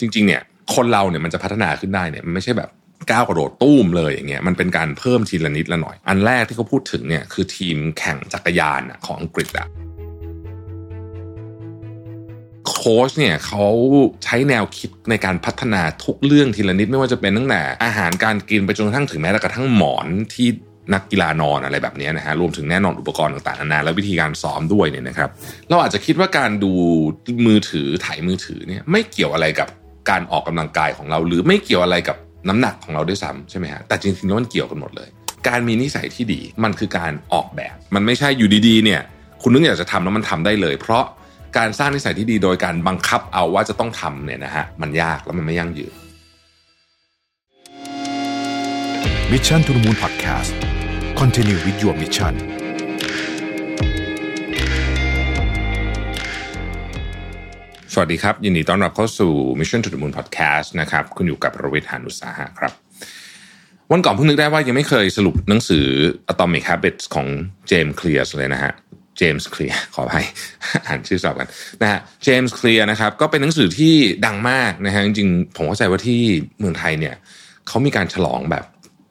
จริง ๆ เนี่ย คนเราเนี่ยมันจะพัฒนาขึ้นได้เนี่ยมันไม่ใช่แบบก้าวกระโดดตุ้มเลยอย่างเงี้ยมันเป็นการเพิ่มทีละนิดละหน่อย อันแรกที่เขาพูดถึงเนี่ยคือทีมแข่งจักรยานของอังกฤษอะโค้ชเนี่ยเขาใช้แนวคิดในการพัฒนาทุกเรื่องทีละนิดไม่ว่าจะเป็นตั้งแต่อาหารการกินไปจนกระทั่งถึงแม้กระทั่งหมอนที่นักกีฬานอนอะไรแบบนี้นะฮะรวมถึงแน่นอนอุปกรณ์ต่างๆนานาและวิธีการซ้อมด้วยเนี่ยนะครับ เราอาจจะคิดว่าการดูมือถือถ่ายมือถือเนี่ยไม่เกี่ยวอะไรกับ การออกกำลังกายของเรา หรือไม่เกี่ยวอะไรกับน้ำหนักของเราด้วยซ้ำใช่ไหมฮะแต่จริงๆแล้วมันเกี่ยวกันหมดเลย การมีนิสัยที่ดีมันคือการออกแบบ มันไม่ใช่อยู่ดีๆเนี่ย คุณนึกอยากจะทำแล้วมันทำได้เลย เพราะการสร้างนิสัยที่ดีโดยการบังคับเอาว่าจะต้องทำเนี่ยนะฮะมันยากแล้วมันไม่ยั่งยืน Mission to the Moon Podcast Continue with your mission สดีครับ ยินดีต้อนรับเข้าสู่ Mission to the Moon Podcast นะครับคุณอยู่กับรวิทยานุสาหะครับ วันก่อนเพิ่งนึกได้ว่ายังไม่เคยสรุปหนังสือ Atomic Habits ของเจมส์เคลียร์เลยนะฮะเจมส์เคลียร์ขออภัยอ่านชื่อสอบกันนะฮะเจมส์เคลียร์นะครับก็เป็นหนังสือที่ดังมากนะฮะจริงๆ ผมเข้าใจว่าที่เมืองไทยเนี่ยเขามีการฉลองแบบ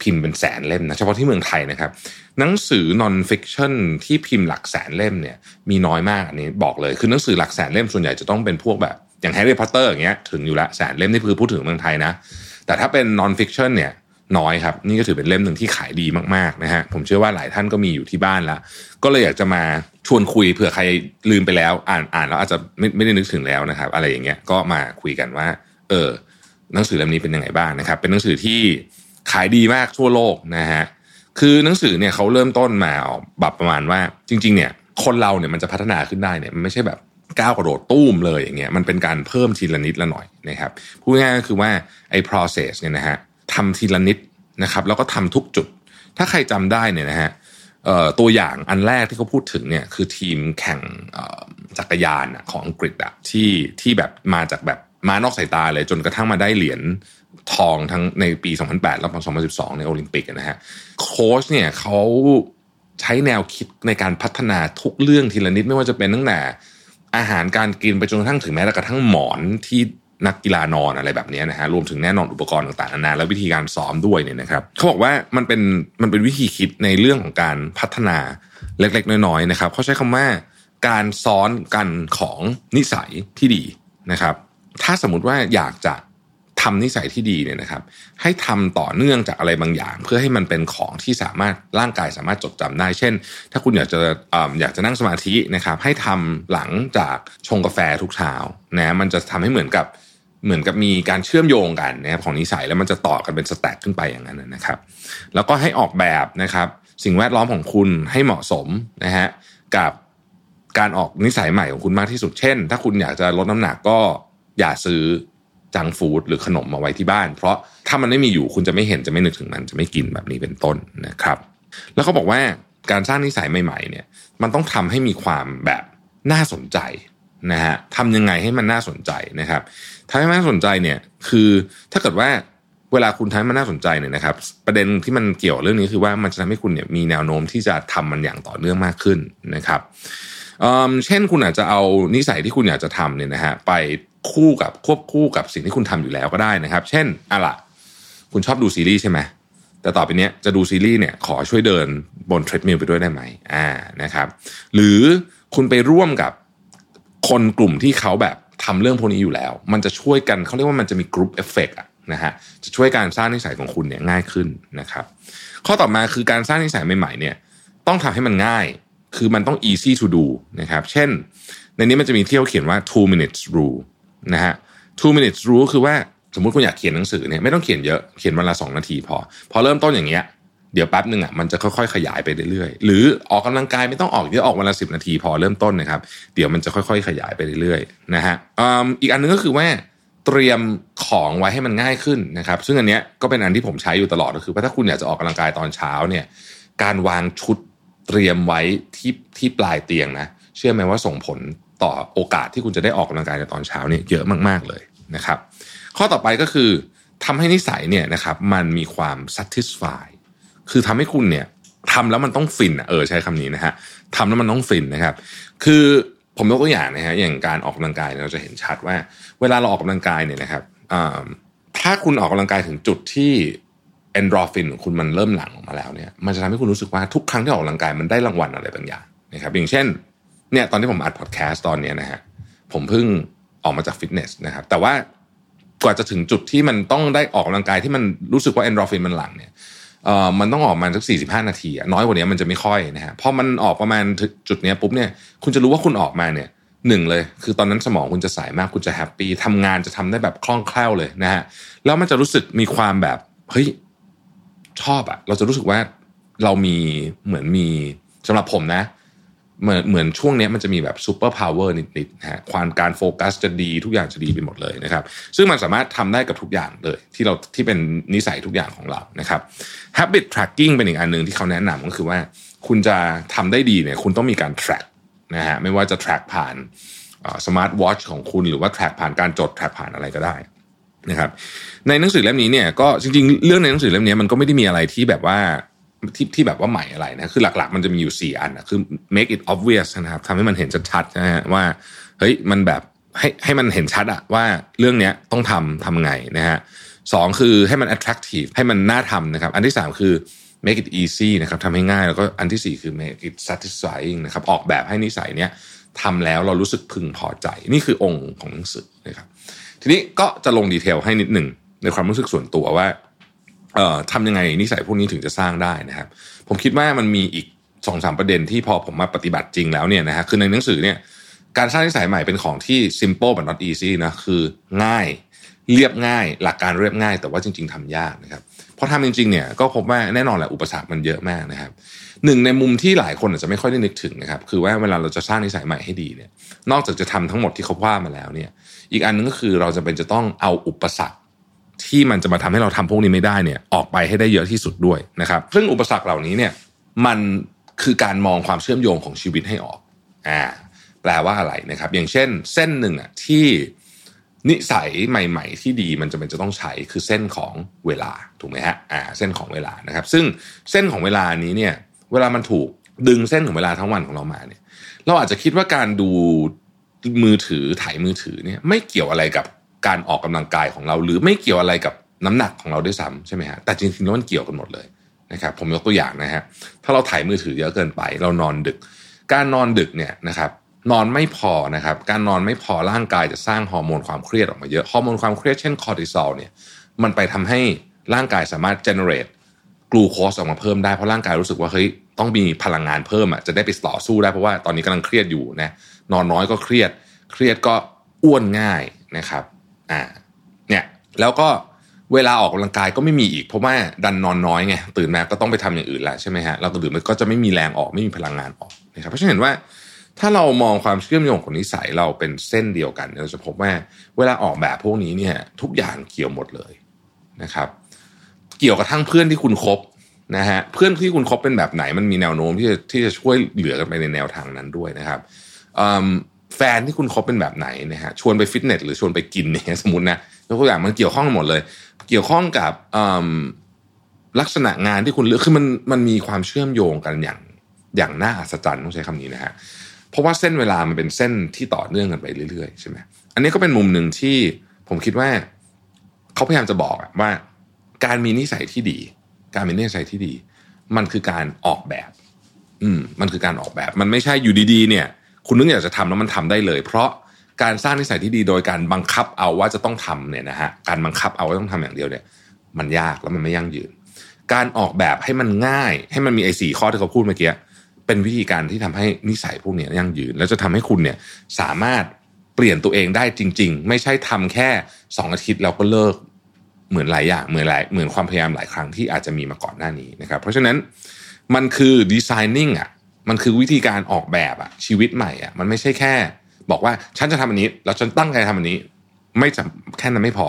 พิมพ์เป็นแสนเล่มนะเฉพาะที่เมืองไทยนะครับ หนังสือ non-fiction ที่พิมพ์หลักแสนเล่มเนี่ยมีน้อยมากอันนี้บอกเลยคือหนังสือหลักแสนเล่มส่วนใหญ่จะต้องเป็นพวกแบบ อย่างแฮร์รี่พอตเตอร์อย่างเงี้ยถึงอยู่ละแสนเล่มนี่คือพูดถึงเมืองไทยนะ แต่ถ้าเป็น non-fiction เนี่ยน้อยครับ นี่ก็ถือเป็นเล่มหนึ่งที่ขายดีมากๆนะฮะผมเชื่อว่าหลายท่านก็มีอยู่ที่บ้านแล้วก็เลยอยากจะมาชวนคุยเผื่อใครลืมไปแล้ว อ่านอ่านแล้วอาจจะไม่ไม่ได้นึกถึงแล้วนะครับ อะไรอย่างเงี้ยก็มาคุยกันว่า เออหนังสือเล่มนี้เป็นยังไงบ้างนะครับ เป็นหนังสือที่ ขายดีมากทั่วโลกนะฮะคือหนังสือเนี่ยเขาเริ่มต้นมาแบบประมาณว่า จริง ๆ เนี่ย คนเราเนี่ยมันจะพัฒนาขึ้นได้เนี่ยมันไม่ใช่แบบก้าวกระโดดตุ้มเลยอย่างเงี้ยมันเป็นการเพิ่มทีละนิดละหน่อยนะครับพูดง่ายๆก็คือว่าไอ้ process เนี่ยนะฮะทำทีละนิดนะครับ แล้วก็ทำทุกจุด ถ้าใครจำได้เนี่ยนะฮะตัวอย่างอันแรกที่เขาพูดถึงเนี่ยคือทีมแข่งจักรยานของอังกฤษอะที่ที่แบบมาจากแบบมานอกสายตาเลยจนกระทั่งมาได้เหรียญ ทองทั้งในปี 2008 และปี2012 ในโอลิมปิกนะฮะโค้ชเนี่ยเขาใช้แนวคิดในการพัฒนาทุกเรื่องทีละนิดไม่ว่าจะเป็นตั้งแต่อาหารการกินไปจนกระทั่งถึงแม้กระทั่งหมอนที่นักกีฬานอนอะไรแบบนี้นะฮะรวมถึงแน่นอนอุปกรณ์ต่างๆนานาและวิธีการซ้อมด้วยเนี่ยนะครับเขาบอกว่ามันเป็นมันเป็นวิธีคิดในเรื่องของการพัฒนาเล็กๆ น้อยๆนะครับเขาใช้คำว่าการซ้อนกันของนิสัยที่ดีนะครับ ถ้าสมมติว่าอยากจะ ทำนิสัยที่ดีเนี่ยนะครับ ให้ทำต่อเนื่องจากอะไรบางอย่าง เพื่อให้มันเป็นของที่สามารถร่างกายสามารถจดจำได้ เช่น ถ้าคุณอยากจะอยากจะนั่งสมาธินะครับ ให้ทำหลังจากชงกาแฟทุกเช้านะมันจะทำให้เหมือนกับเหมือนกับมีการเชื่อมโยงกันนะครับของนิสัยแล้วมันจะต่อกันเป็นสแต็กขึ้นไปอย่างนั้นนะครับ แล้วก็ให้ออกแบบนะครับ สิ่งแวดล้อมของคุณให้เหมาะสมนะฮะกับการออกนิสัยใหม่ของคุณมากที่สุดเช่น ถ้าคุณอยากจะลดน้ำหนักก็อย่าซื้อ จังฟู้ดหรือขนมมาไว้ที่บ้าน เพราะถ้ามันไม่มีอยู่คุณจะไม่เห็นจะไม่นึกถึงมันจะไม่กินแบบนี้เป็นต้นนะครับ แล้วเขาบอกว่าการสร้างนิสัยใหม่ๆเนี่ยมันต้องทำให้มีความแบบน่าสนใจนะฮะทำยังไงให้มันน่าสนใจนะครับทำให้มันน่าสนใจเนี่ยคือถ้าเกิดว่าเวลาคุณทำให้มันน่าสนใจเนี่ยนะครับ ประเด็นที่มันเกี่ยวเรื่องนี้คือว่ามันจะทำให้คุณเนี่ยมีแนวโน้มที่จะทำมันอย่างต่อเนื่องมากขึ้นนะครับเช่นคุณอาจจะเอานิสัยที่คุณอยากจะทำเนี่ยนะฮะไป คู่กับควบคู่กับสิ่งที่คุณทำอยู่แล้วก็ได้นะครับ เช่นอะล่ะ คุณชอบดูซีรีส์ใช่ไหมแต่ต่อไปนี้จะดูซีรีส์เนี่ยขอช่วยเดินบนเทรดมิลไปด้วยได้ไหมอ่านะครับ หรือคุณไปร่วมกับคนกลุ่มที่เขาแบบทำเรื่องพวกนี้อยู่แล้ว มันจะช่วยกันเขาเรียกว่ามันจะมี group effect นะฮะจะช่วยการสร้างนิสัยของคุณเนี่ยง่ายขึ้นนะครับ ข้อต่อมาคือการสร้างนิสัยใหม่ๆเนี่ยต้องทำให้มันง่าย คือมันต้อง easy to do นะครับ เช่น ในนี้มันจะมีที่เขาเขียนว่า two minutes rule นะฮะ two minutes rule คือว่าสมมติคุณอยากเขียนหนังสือเนี่ยไม่ต้องเขียนเยอะเขียนวันละสองนาทีพอ พอเริ่มต้นอย่างเงี้ยเดี๋ยวแป๊บหนึ่งอะมันจะค่อยๆขยายไปเรื่อยๆ หรือออกกำลังกายไม่ต้องออกเยอะออกวันละสินาทีพอเริ่มต้นนะครับ เดี๋ยวมันจะค่อยๆขยายไปเรื่อยๆนะฮะอีกอันนึงก็คือว่าเตรียมของไว้ให้มันง่ายขึ้นนะครับ ซึ่งอันเนี้ยก็เป็นอันที่ผมใช้อยู่ตลอดก็คือว่าถ้าคุณอยากจะออกกำลังกายตอนเช้าเนี่ย การวางชุดเตรียมไว้ที่ที่ปลายเตียงนะ เชื่อไหมว่าส่งผล ต่อโอกาสที่คุณจะได้ออกกำลังกายในตอนเช้าเนี่ยเยอะมากๆเลยนะครับ ข้อต่อไปก็คือทำให้นิสัยเนี่ยนะครับมันมีความ satisfy คือทำให้คุณเนี่ยทำแล้วมันต้องฟินเออใช้คำนี้นะฮะทำแล้วมันต้องฟินนะครับ คือผมยกตัวอย่างนะฮะอย่างการออกกำลังกายเราจะเห็นชัดว่า เวลาเราออกกำลังกายเนี่ยนะครับถ้าคุณออกกำลังกายถึงจุดที่เอนโดรฟินของคุณมันเริ่มหลั่งออกมาแล้วเนี่ยมันจะทำให้คุณรู้สึกว่าทุกครั้งที่ออกกำลังกายมันได้รางวัลอะไรบางอย่างนะครับอย่างเช่น เนี่ยตอนที่ผมอัดพอดแคสต์ตอนนี้นะฮะผมเพิ่งออกมาจากฟิตเนสนะครับแต่ว่ากว่าจะถึงจุดที่มันต้องได้ออกกำลังกายที่มันรู้สึกว่าเอนโดรฟินมันหลั่งเนี่ยเอ่อมันต้องออกมาสักสี่สิบห้านาทีน้อยกว่านี้มันจะไม่ค่อยนะฮะพอมันออกประมาณจุดนี้ปุ๊บเนี่ยคุณจะรู้ว่าคุณออกมาเนี่ยหนึ่งเลย คือตอนนั้นสมองคุณจะใสมากคุณจะแฮปปี้ทำงานจะทำได้แบบคล่องแคล่วเลยนะฮะแล้วมันจะรู้สึกมีความแบบเฮ้ยชอบอะเราจะรู้สึกว่าเรามีเหมือนมีสำหรับผมนะ เหมือนเหมือนช่วงนี้มันจะมีแบบ superpower นิดๆนะฮะความการโฟกัสจะดีทุกอย่างจะดีไปหมดเลยนะครับ ซึ่งมันสามารถทำได้กับทุกอย่างเลย ที่เราที่เป็นนิสัยทุกอย่างของเรานะครับ habit tracking เป็นอีกอันหนึ่งที่เขาแนะนำก็คือว่าคุณจะทำได้ดีเนี่ยคุณต้องมีการ track นะฮะไม่ว่าจะ track ผ่านสมาร์ทวอชของคุณหรือว่า track ผ่านการจด track ผ่านอะไรก็ได้นะครับ ในหนังสือเล่มนี้เนี่ยก็จริงๆ เรื่องในหนังสือเล่มนี้มันก็ไม่ได้มีอะไรที่แบบว่า ที่ที่แบบว่าใหม่อะไรนะคือหลักๆ มันจะมีอยู่ 4 อันนะคือ make it obvious นะครับทำให้มันเห็นชัดๆนะฮะว่าเฮ้ยมันแบบให้ให้มันเห็นชัดอะว่าเรื่องเนี้ยต้องทำทำไงนะฮะสองคือให้มัน attractive ให้มันน่าทำนะครับ อันที่สามคือ make it easy นะครับทำให้ง่ายแล้วก็อันที่สี่คือ make it satisfying นะครับออกแบบให้นิสัยเนี้ยทำแล้วเรารู้สึกพึงพอใจ นี่คือองค์ของหนังสือนะครับ ทีนี้ก็จะลงดีเทลให้นิดหนึ่งในความรู้สึกส่วนตัวว่า เอ่อทำยังไงนิสัยพวกนี้ถึงจะสร้างได้นะครับ ผมคิดว่ามันมีอีกสองสามประเด็นที่พอผมมาปฏิบัติจริงแล้วเนี่ยนะฮะคือในหนังสือเนี่ยการสร้างนิสัยใหม่เป็นของที่ simple but not easy นะคือง่ายเรียบง่าย หลักการเรียบง่าย แต่ว่าจริง ๆทำยากนะครับพอทำจริงๆเนี่ยก็พบว่าแน่นอนแหละอุปสรรคมันเยอะมากนะครับหนึ่งในมุมที่หลายคนอาจจะไม่ค่อยได้นึกถึงนะครับคือว่าเวลาเราจะสร้างนิสัยใหม่ให้ดีเนี่ยนอกจากจะทำทั้งหมดที่เขาว่ามาแล้วเนี่ยอีกอันนึงก็คือเราจะเป็นจะต้องเอาอุปสรรค ที่มันจะมาทำให้เราทำพวกนี้ไม่ได้เนี่ยออกไปให้ได้เยอะที่สุดด้วยนะครับ ซึ่งอุปสรรคเหล่านี้เนี่ยมันคือการมองความเชื่อมโยงของชีวิตให้ออกอ่าแปลว่าอะไรนะครับ อย่างเช่น เส้นหนึ่งอะที่นิสัยใหม่ ๆ ที่ดีมันจะเป็นจะต้องใช้คือเส้นของเวลาถูกไหมฮะอ่าเส้นของเวลานะครับ ซึ่งเส้นของเวลานี้เนี่ยเวลามันถูกดึงเส้นของเวลาทั้งวันของเรามาเนี่ย เราอาจจะคิดว่าการดูมือถือถ่ายมือถือเนี่ยไม่เกี่ยวอะไรกับ การออกกำลังกายของเรา หรือไม่เกี่ยวอะไรกับน้ำหนักของเราด้วยซ้ำใช่ไหมฮะแต่จริงๆแล้วมันเกี่ยวกันหมดเลยนะครับผมยกตัวอย่างนะฮะถ้าเราถ่ายมือถือเยอะเกินไป เรานอนดึก การนอนดึกเนี่ยนะครับนอนไม่พอนะครับการนอนไม่พอร่างกายจะสร้างฮอร์โมนความเครียดออกมาเยอะฮอร์โมนความเครียดเช่นคอร์ติซอลเนี่ยมันไปทำให้ร่างกายสามารถ generate กลูโคสออกมาเพิ่มได้เพราะร่างกายรู้สึกว่าเฮ้ยต้องมีพลังงานเพิ่มอะจะได้ไปต่อสู้ได้เพราะว่าตอนนี้กำลังเครียดอยู่นะนอนน้อยก็เครียด เครียดก็อ้วนง่ายนะครับ อ่าเนี่ยแล้วก็เวลาออกกำลังกายก็ไม่มีอีกเพราะว่าดันนอนน้อยไงตื่นมาก็ต้องไปทำอย่างอื่นแล้วใช่ไหมฮะเราตื่มันก็จะไม่มีแรงออกไม่มีพลังงานออกนะครับเพราะฉะนั้นเห็นว่า ถ้าเรามองความเชื่อมโยงของนิสัยเราเป็นเส้นเดียวกันเราจะพบว่าเวลาออกแบบพวกนี้เนี่ยทุกอย่างเกี่ยวหมดเลยนะครับ เกี่ยวกับทั้งเพื่อนที่คุณคบนะฮะเพื่อนที่คุณคบเป็นแบบไหนมันมีแนวโน้มที่จะที่จะช่วยเหลือกันไปในแนวทางนั้นด้วยนะครับ แฟนที่คุณคบเป็นแบบไหนนะฮะชวนไปฟิตเนสหรือชวนไปกินเนี่ยสมมตินะยกตัวอย่างมันเกี่ยวข้องหมดเลย เกี่ยวข้องกับลักษณะงานที่คุณเลือกคือมันมันมีความเชื่อมโยงกันอย่างอย่างน่าอัศจรรย์ต้องใช้คำนี้นะฮะเพราะว่าเส้นเวลามันเป็นเส้นที่ต่อเนื่องกันไปเรื่อยๆใช่ไหมอันนี้ก็เป็นมุมหนึ่งที่ผมคิดว่าเขาพยายามจะบอกว่า การมีนิสัยที่ดี การมีนิสัยที่ดี มันคือการออกแบบ อืมมันคือการออกแบบ มันไม่ใช่อยู่ดีๆ เนี่ย คุณนึกอยากจะทำแล้วมันทำได้เลย เพราะการสร้างนิสัยที่ดีโดยการบังคับเอาว่าจะต้องทำเนี่ยนะฮะการบังคับเอาว่าต้องทำอย่างเดียวเนี่ย มันยากแล้วมันไม่ยั่งยืน การออกแบบให้มันง่าย ให้มันมีไอ้สี่ข้อที่เขาพูดเมื่อกี้เป็นวิธีการที่ทำให้นิสัยพวกนี้ยั่งยืน แล้วจะทำให้คุณเนี่ยสามารถเปลี่ยนตัวเองได้จริง ๆ ไม่ใช่ทำแค่สองอาทิตย์แล้วก็เลิกเหมือนหลายอย่างเหมือนหลายเหมือนความพยายามหลายครั้งที่อาจจะมีมาก่อนหน้านี้นะครับ เพราะฉะนั้นมันคือดีไซนิ่งอะ มันคือวิธีการออกแบบอะชีวิตใหม่อะมันไม่ใช่แค่ บอกว่าฉันจะทำอันนี้แล้วฉันตั้งใจทำอันนี้ ไม่จำแค่นั้นไม่พอ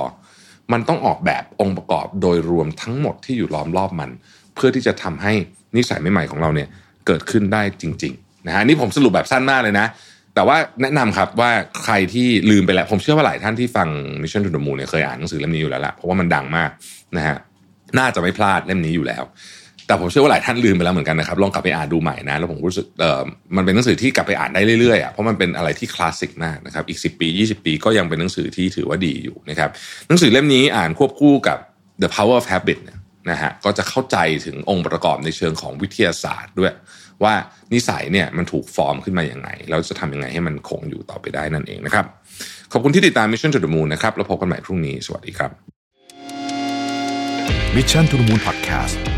มันต้องออกแบบองค์ประกอบโดยรวมทั้งหมดที่อยู่ล้อมรอบมัน เพื่อที่จะทำให้นิสัยใหม่ๆของเราเนี่ยเกิดขึ้นได้จริงๆนะฮะนี่ผมสรุปแบบสั้นมากเลยนะ แต่ว่าแนะนำครับว่าใครที่ลืมไปแล้ว ผมเชื่อว่าหลายท่านที่ฟัง Mission to the Moon เนี่ยเคยอ่านหนังสือเล่มนี้อยู่แล้วละเพราะว่ามันดังมากนะฮะน่าจะไม่พลาดเล่มนี้อยู่แล้ว แต่ผมเชื่อว่าหลายท่านลืมไปแล้วเหมือนกันนะครับลองกลับไปอ่านดูใหม่นะแล้วผมรู้สึกเออมันเป็นหนังสือที่กลับไปอ่านได้เรื่อยๆอะเพราะมันเป็นอะไรที่คลาสสิกมากนะครับอีก 10 ปี 20 ปีก็ยังเป็นหนังสือที่ถือว่าดีอยู่นะครับหนังสือเล่มนี้อ่านควบคู่กับ The Power of Habit นะฮะก็จะเข้าใจถึงองค์ประกอบในเชิงของวิทยาศาสตร์ด้วย ว่านิสัยเนี่ยมันถูกฟอร์มขึ้นมาอย่างไงแล้วจะทำยังไงให้มันคงอยู่ต่อไปได้นั่นเองนะครับขอบคุณที่ติดตาม Mission to the Moon นะครับแล้วพบกันใหม่พรุ่งนี้สวัสดีครับ Mission to the Moon Podcast